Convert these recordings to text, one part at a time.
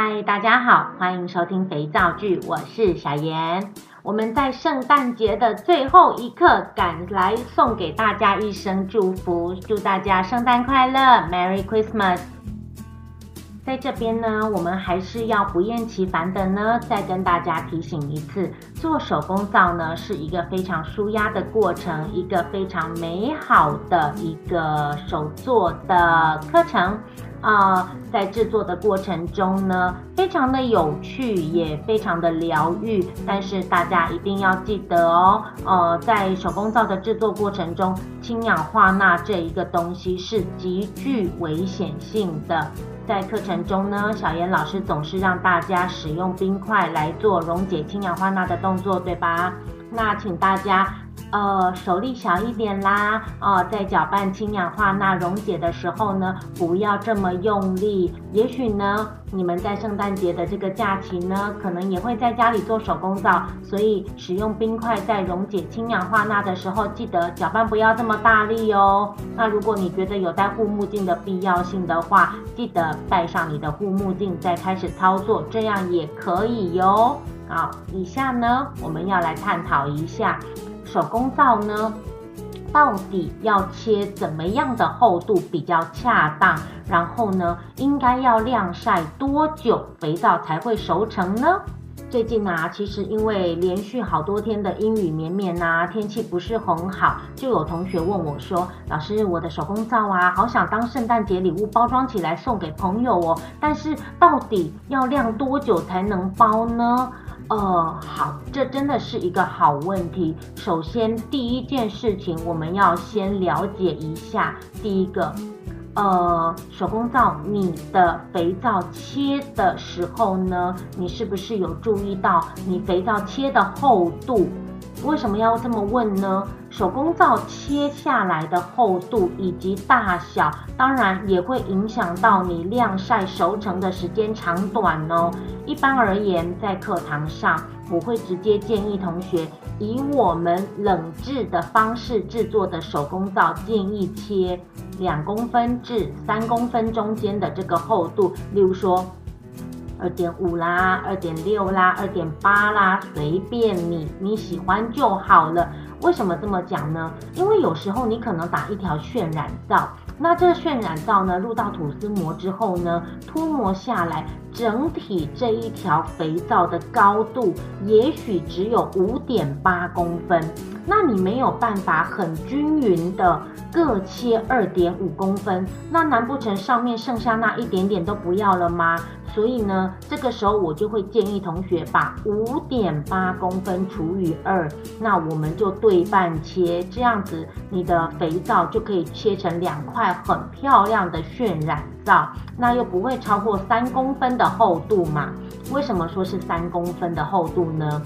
嗨，大家好，欢迎收听肥皂剧，我是小妍。我们在圣诞节的最后一刻赶来送给大家一声祝福，祝大家圣诞快乐，Merry Christmas。在这边呢，我们还是要不厌其烦的呢，再跟大家提醒一次，做手工皂呢是一个非常舒压的过程，一个非常美好的一个手作的课程。啊、在制作的过程中呢，非常的有趣，也非常的疗愈。但是大家一定要记得哦，呃，在手工皂的制作过程中，氢氧化钠这一个东西是极具危险性的。在课程中呢，小严老师总是让大家使用冰块来做溶解氢氧化钠的动作，对吧？那请大家。呃，手力小一点啦，呃，在搅拌氢氧化钠溶解的时候呢，不要这么用力。也许呢，你们在圣诞节的这个假期呢，可能也会在家里做手工皂，所以使用冰块在溶解氢氧化钠的时候，记得搅拌不要这么大力哦。那如果你觉得有戴护目镜的必要性的话，记得戴上你的护目镜再开始操作，这样也可以哟。好，以下呢，我们要来探讨一下。手工皂呢，到底要切怎么样的厚度比较恰当？然后呢，应该要晾晒多久，肥皂才会熟成呢？最近啊，其实因为连续好多天的阴雨绵绵呐，天气不是很好，就有同学问我说：“老师，我的手工皂啊，好想当圣诞节礼物包装起来送给朋友哦，但是到底要晾多久才能包呢？”哦，好，这真的是一个好问题。首先，第一件事情，我们要先了解一下。第一个，呃，手工皂，你的肥皂切的时候呢，你是不是有注意到你肥皂切的厚度？为什么要这么问呢？手工皂切下来的厚度以及大小，当然也会影响到你晾晒熟成的时间长短哦。一般而言，在课堂上，我会直接建议同学以我们冷制的方式制作的手工皂，建议切两公分至三公分中间的这个厚度，例如说。二点五啦，二点六啦，二点八啦，随便你，你喜欢就好了。为什么这么讲呢？因为有时候你可能打一条渲染皂，那这个渲染皂呢，入到吐司膜之后呢，脱模下来，整体这一条肥皂的高度也许只有五点八公分，那你没有办法很均匀的各切二点五公分，那难不成上面剩下那一点点都不要了吗？所以呢，这个时候我就会建议同学把五点八公分除以二，那我们就对半切，这样子你的肥皂就可以切成两块很漂亮的渲染皂，那又不会超过三公分的厚度嘛？为什么说是三公分的厚度呢？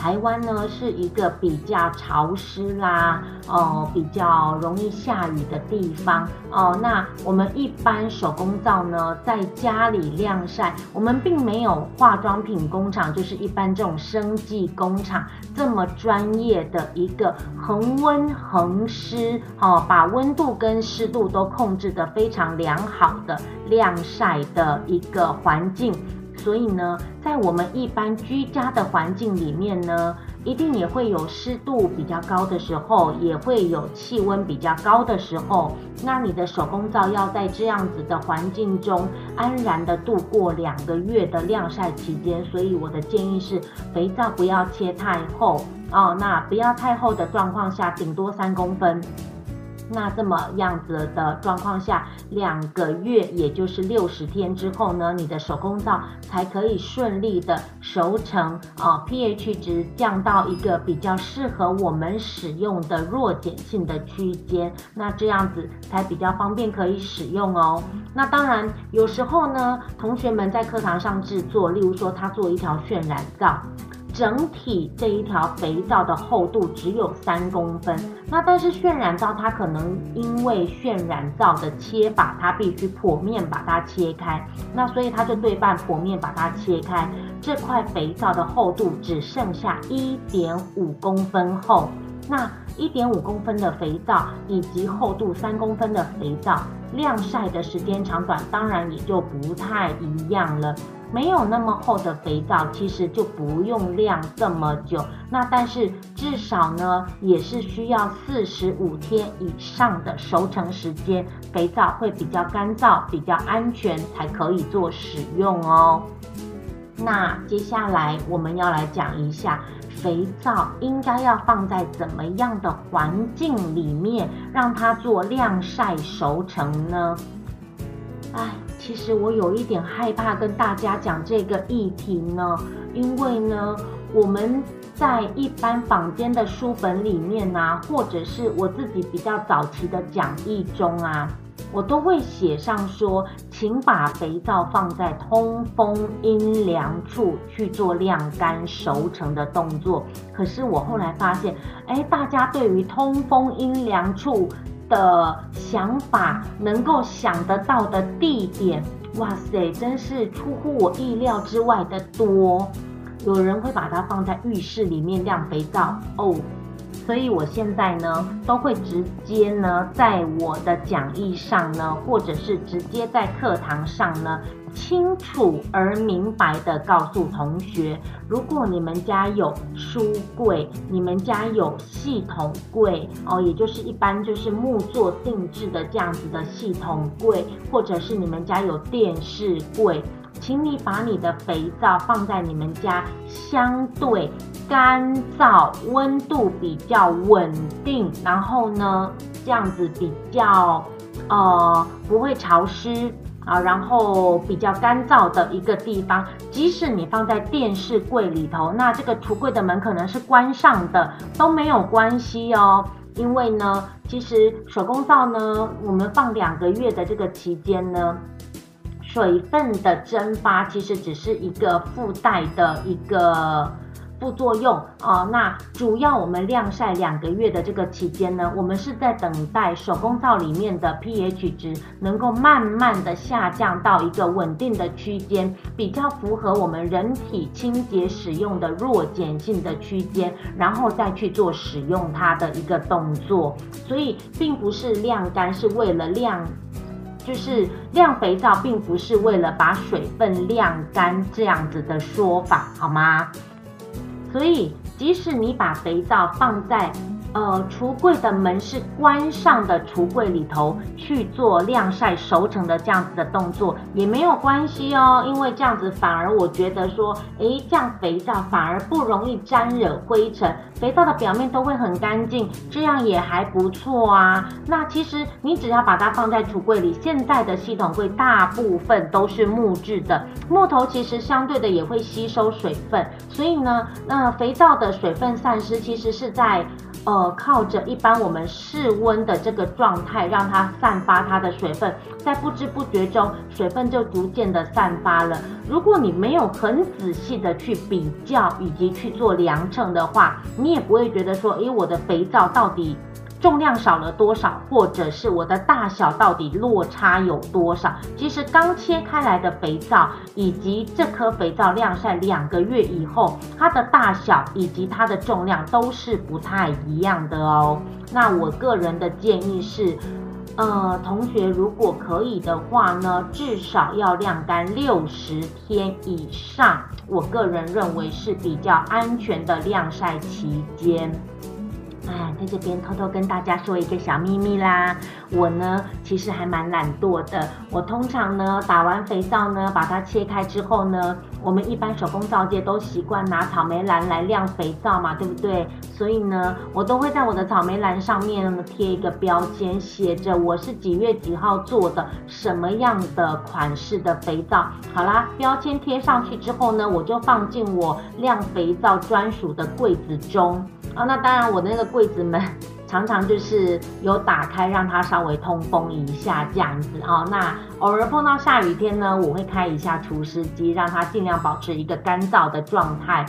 台湾呢是一个比较潮湿啦，哦，比较容易下雨的地方哦。那我们一般手工皂呢，在家里晾晒，我们并没有化妆品工厂，就是一般这种生技工厂这么专业的一个恒温恒湿，哦，把温度跟湿度都控制得非常良好的晾晒的一个环境。所以呢，在我们一般居家的环境里面呢，一定也会有湿度比较高的时候，也会有气温比较高的时候。那你的手工皂要在这样子的环境中安然的度过两个月的晾晒期间。所以我的建议是，肥皂不要切太厚哦，那不要太厚的状况下，顶多三公分。那这么样子的状况下，两个月，也就是六十天之后呢，你的手工皂才可以顺利的熟成啊，pH 值降到一个比较适合我们使用的弱碱性的区间，那这样子才比较方便可以使用哦。那当然，有时候呢，同学们在课堂上制作，例如说他做一条渲染皂。整体这一条肥皂的厚度只有三公分，那但是渲染皂它可能因为渲染皂的切法，它必须剖面把它切开，那所以它就对半剖面把它切开，这块肥皂的厚度只剩下一点五公分厚，那一点五公分的肥皂以及厚度三公分的肥皂，晾晒的时间长短当然也就不太一样了。没有那么厚的肥皂，其实就不用晾这么久。那但是至少呢，也是需要四十五天以上的熟成时间，肥皂会比较干燥、比较安全，才可以做使用哦。那接下来我们要来讲一下，肥皂应该要放在怎么样的环境里面，让它做晾晒熟成呢？哎。其实我有一点害怕跟大家讲这个议题呢，因为呢，我们在一般坊间的书本里面啊，或者是我自己比较早期的讲义中啊，我都会写上说，请把肥皂放在通风阴凉处去做晾干熟成的动作。可是我后来发现，哎，大家对于通风阴凉处的想法，能够想得到的地点，哇塞，真是出乎我意料之外的多。有人会把它放在浴室里面晾肥皂哦，所以我现在呢，都会直接呢，在我的讲义上呢，或者是直接在课堂上呢。清楚而明白地告诉同学，如果你们家有书柜，你们家有系统柜哦，也就是一般就是木作定制的这样子的系统柜，或者是你们家有电视柜，请你把你的肥皂放在你们家相对干燥、温度比较稳定，然后呢，这样子比较呃不会潮湿。啊，然后比较干燥的一个地方，即使你放在电视柜里头，那这个橱柜的门可能是关上的，都没有关系哦。因为呢，其实手工皂呢，我们放两个月的这个期间呢，水分的蒸发其实只是一个附带的一个。副作用啊、哦，那主要我们晾晒两个月的这个期间呢，我们是在等待手工皂里面的 pH 值能够慢慢的下降到一个稳定的区间，比较符合我们人体清洁使用的弱碱性的区间，然后再去做使用它的一个动作。所以并不是晾干是为了晾，就是晾肥皂并不是为了把水分晾干这样子的说法，好吗？所以，即使你把肥皂放在呃橱柜的门是关上的橱柜里头去做晾晒熟成的这样子的动作，也没有关系哦。因为这样子反而我觉得说，诶，这样肥皂反而不容易沾惹灰尘，肥皂的表面都会很干净，这样也还不错啊。那其实你只要把它放在橱柜里，现在的系统柜大部分都是木质的，木头其实相对的也会吸收水分，所以呢，那肥皂的水分散失其实是在呃靠着一般我们室温的这个状态，让它散发它的水分，在不知不觉中水分就逐渐的散发了。如果你没有很仔细的去比较以及去做量称的话，你。也不会觉得说，诶，我的肥皂到底重量少了多少，或者是我的大小到底落差有多少？其实刚切开来的肥皂，以及这颗肥皂晾晒两个月以后，它的大小以及它的重量都是不太一样的哦。那我个人的建议是，呃，同学如果可以的话呢，至少要晾干六十天以上。我个人认为是比较安全的晾晒期间。哎，在这边偷偷跟大家说一个小秘密啦，我呢其实还蛮懒惰的。我通常呢打完肥皂呢，把它切开之后呢，我们一般手工皂界都习惯拿草莓篮来晾肥皂嘛，对不对？所以呢，我都会在我的草莓篮上面贴一个标签，写着我是几月几号做的，什么样的款式的肥皂。好啦，标签贴上去之后呢，我就放进我晾肥皂专属的柜子中。啊，那当然，我那个柜子门常常就是有打开，让它稍微通风一下这样子啊。那偶尔碰到下雨天呢，我会开一下除湿机，让它尽量保持一个干燥的状态。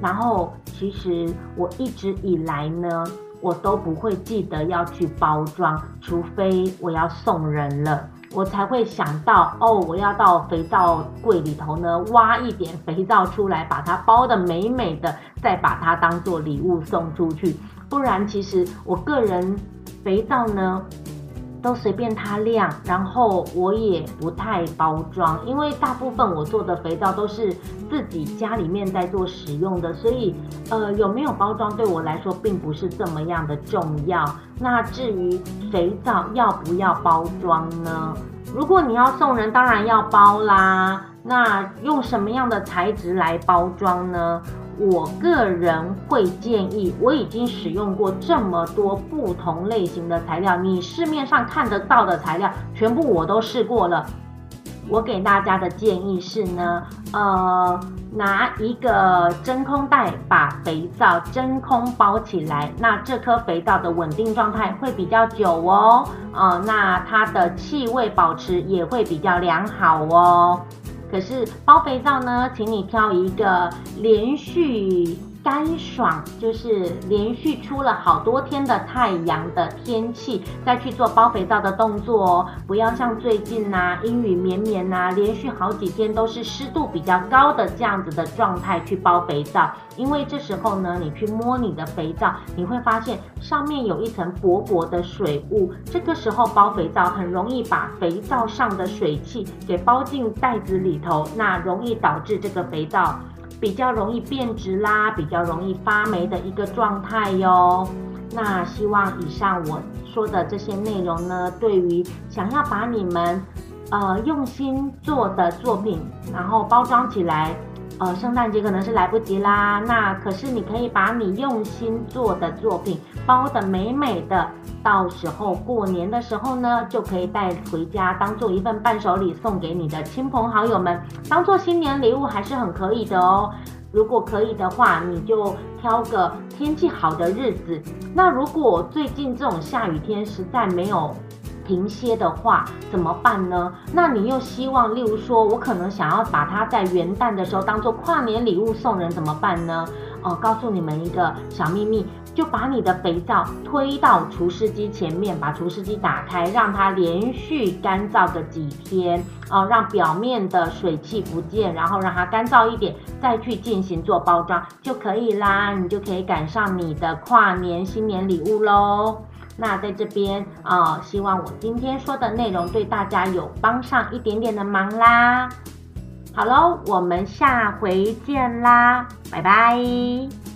然后，其实我一直以来呢，我都不会记得要去包装，除非我要送人了。我才会想到哦，我要到肥皂柜里头呢，挖一点肥皂出来，把它包的美美的，再把它当做礼物送出去。不然，其实我个人肥皂呢，都随便它晾，然后我也不太包装，因为大部分我做的肥皂都是自己家里面在做使用的，所以呃有没有包装对我来说并不是这么样的重要。那至于肥皂要不要包装呢？如果你要送人，当然要包啦。那用什么样的材质来包装呢？我个人会建议，我已经使用过这么多不同类型的材料，你市面上看得到的材料，全部我都试过了。我给大家的建议是呢，呃，拿一个真空袋把肥皂真空包起来，那这颗肥皂的稳定状态会比较久哦，呃，那它的气味保持也会比较良好哦。可是包肥皂呢，请你挑一个连续干爽，就是连续出了好多天的太阳的天气，再去做包肥皂的动作哦。不要像最近呐、阴雨绵绵呐，连续好几天都是湿度比较高的这样子的状态去包肥皂，因为这时候呢，你去摸你的肥皂，你会发现上面有一层薄薄的水雾，这个时候包肥皂很容易把肥皂上的水汽给包进袋子里头，那容易导致这个肥皂。比较容易变质啦，比较容易发霉的一个状态哟。那希望以上我说的这些内容呢，对于想要把你们呃用心做的作品，然后包装起来。呃，圣诞节可能是来不及啦，那可是你可以把你用心做的作品包得美美的，到时候过年的时候呢，就可以带回家当做一份伴手礼送给你的亲朋好友们，当做新年礼物还是很可以的哦。如果可以的话，你就挑个天气好的日子。那如果最近这种下雨天实在没有。停歇的话怎么办呢？那你又希望，例如说，我可能想要把它在元旦的时候当做跨年礼物送人，怎么办呢？哦，告诉你们一个小秘密，就把你的肥皂推到除湿机前面，把除湿机打开，让它连续干燥个几天，哦，让表面的水汽不见，然后让它干燥一点，再去进行做包装就可以啦。你就可以赶上你的跨年新年礼物喽。那在这边啊、希望我今天说的内容对大家有帮上一点点的忙啦。好喽，我们下回见啦，拜拜。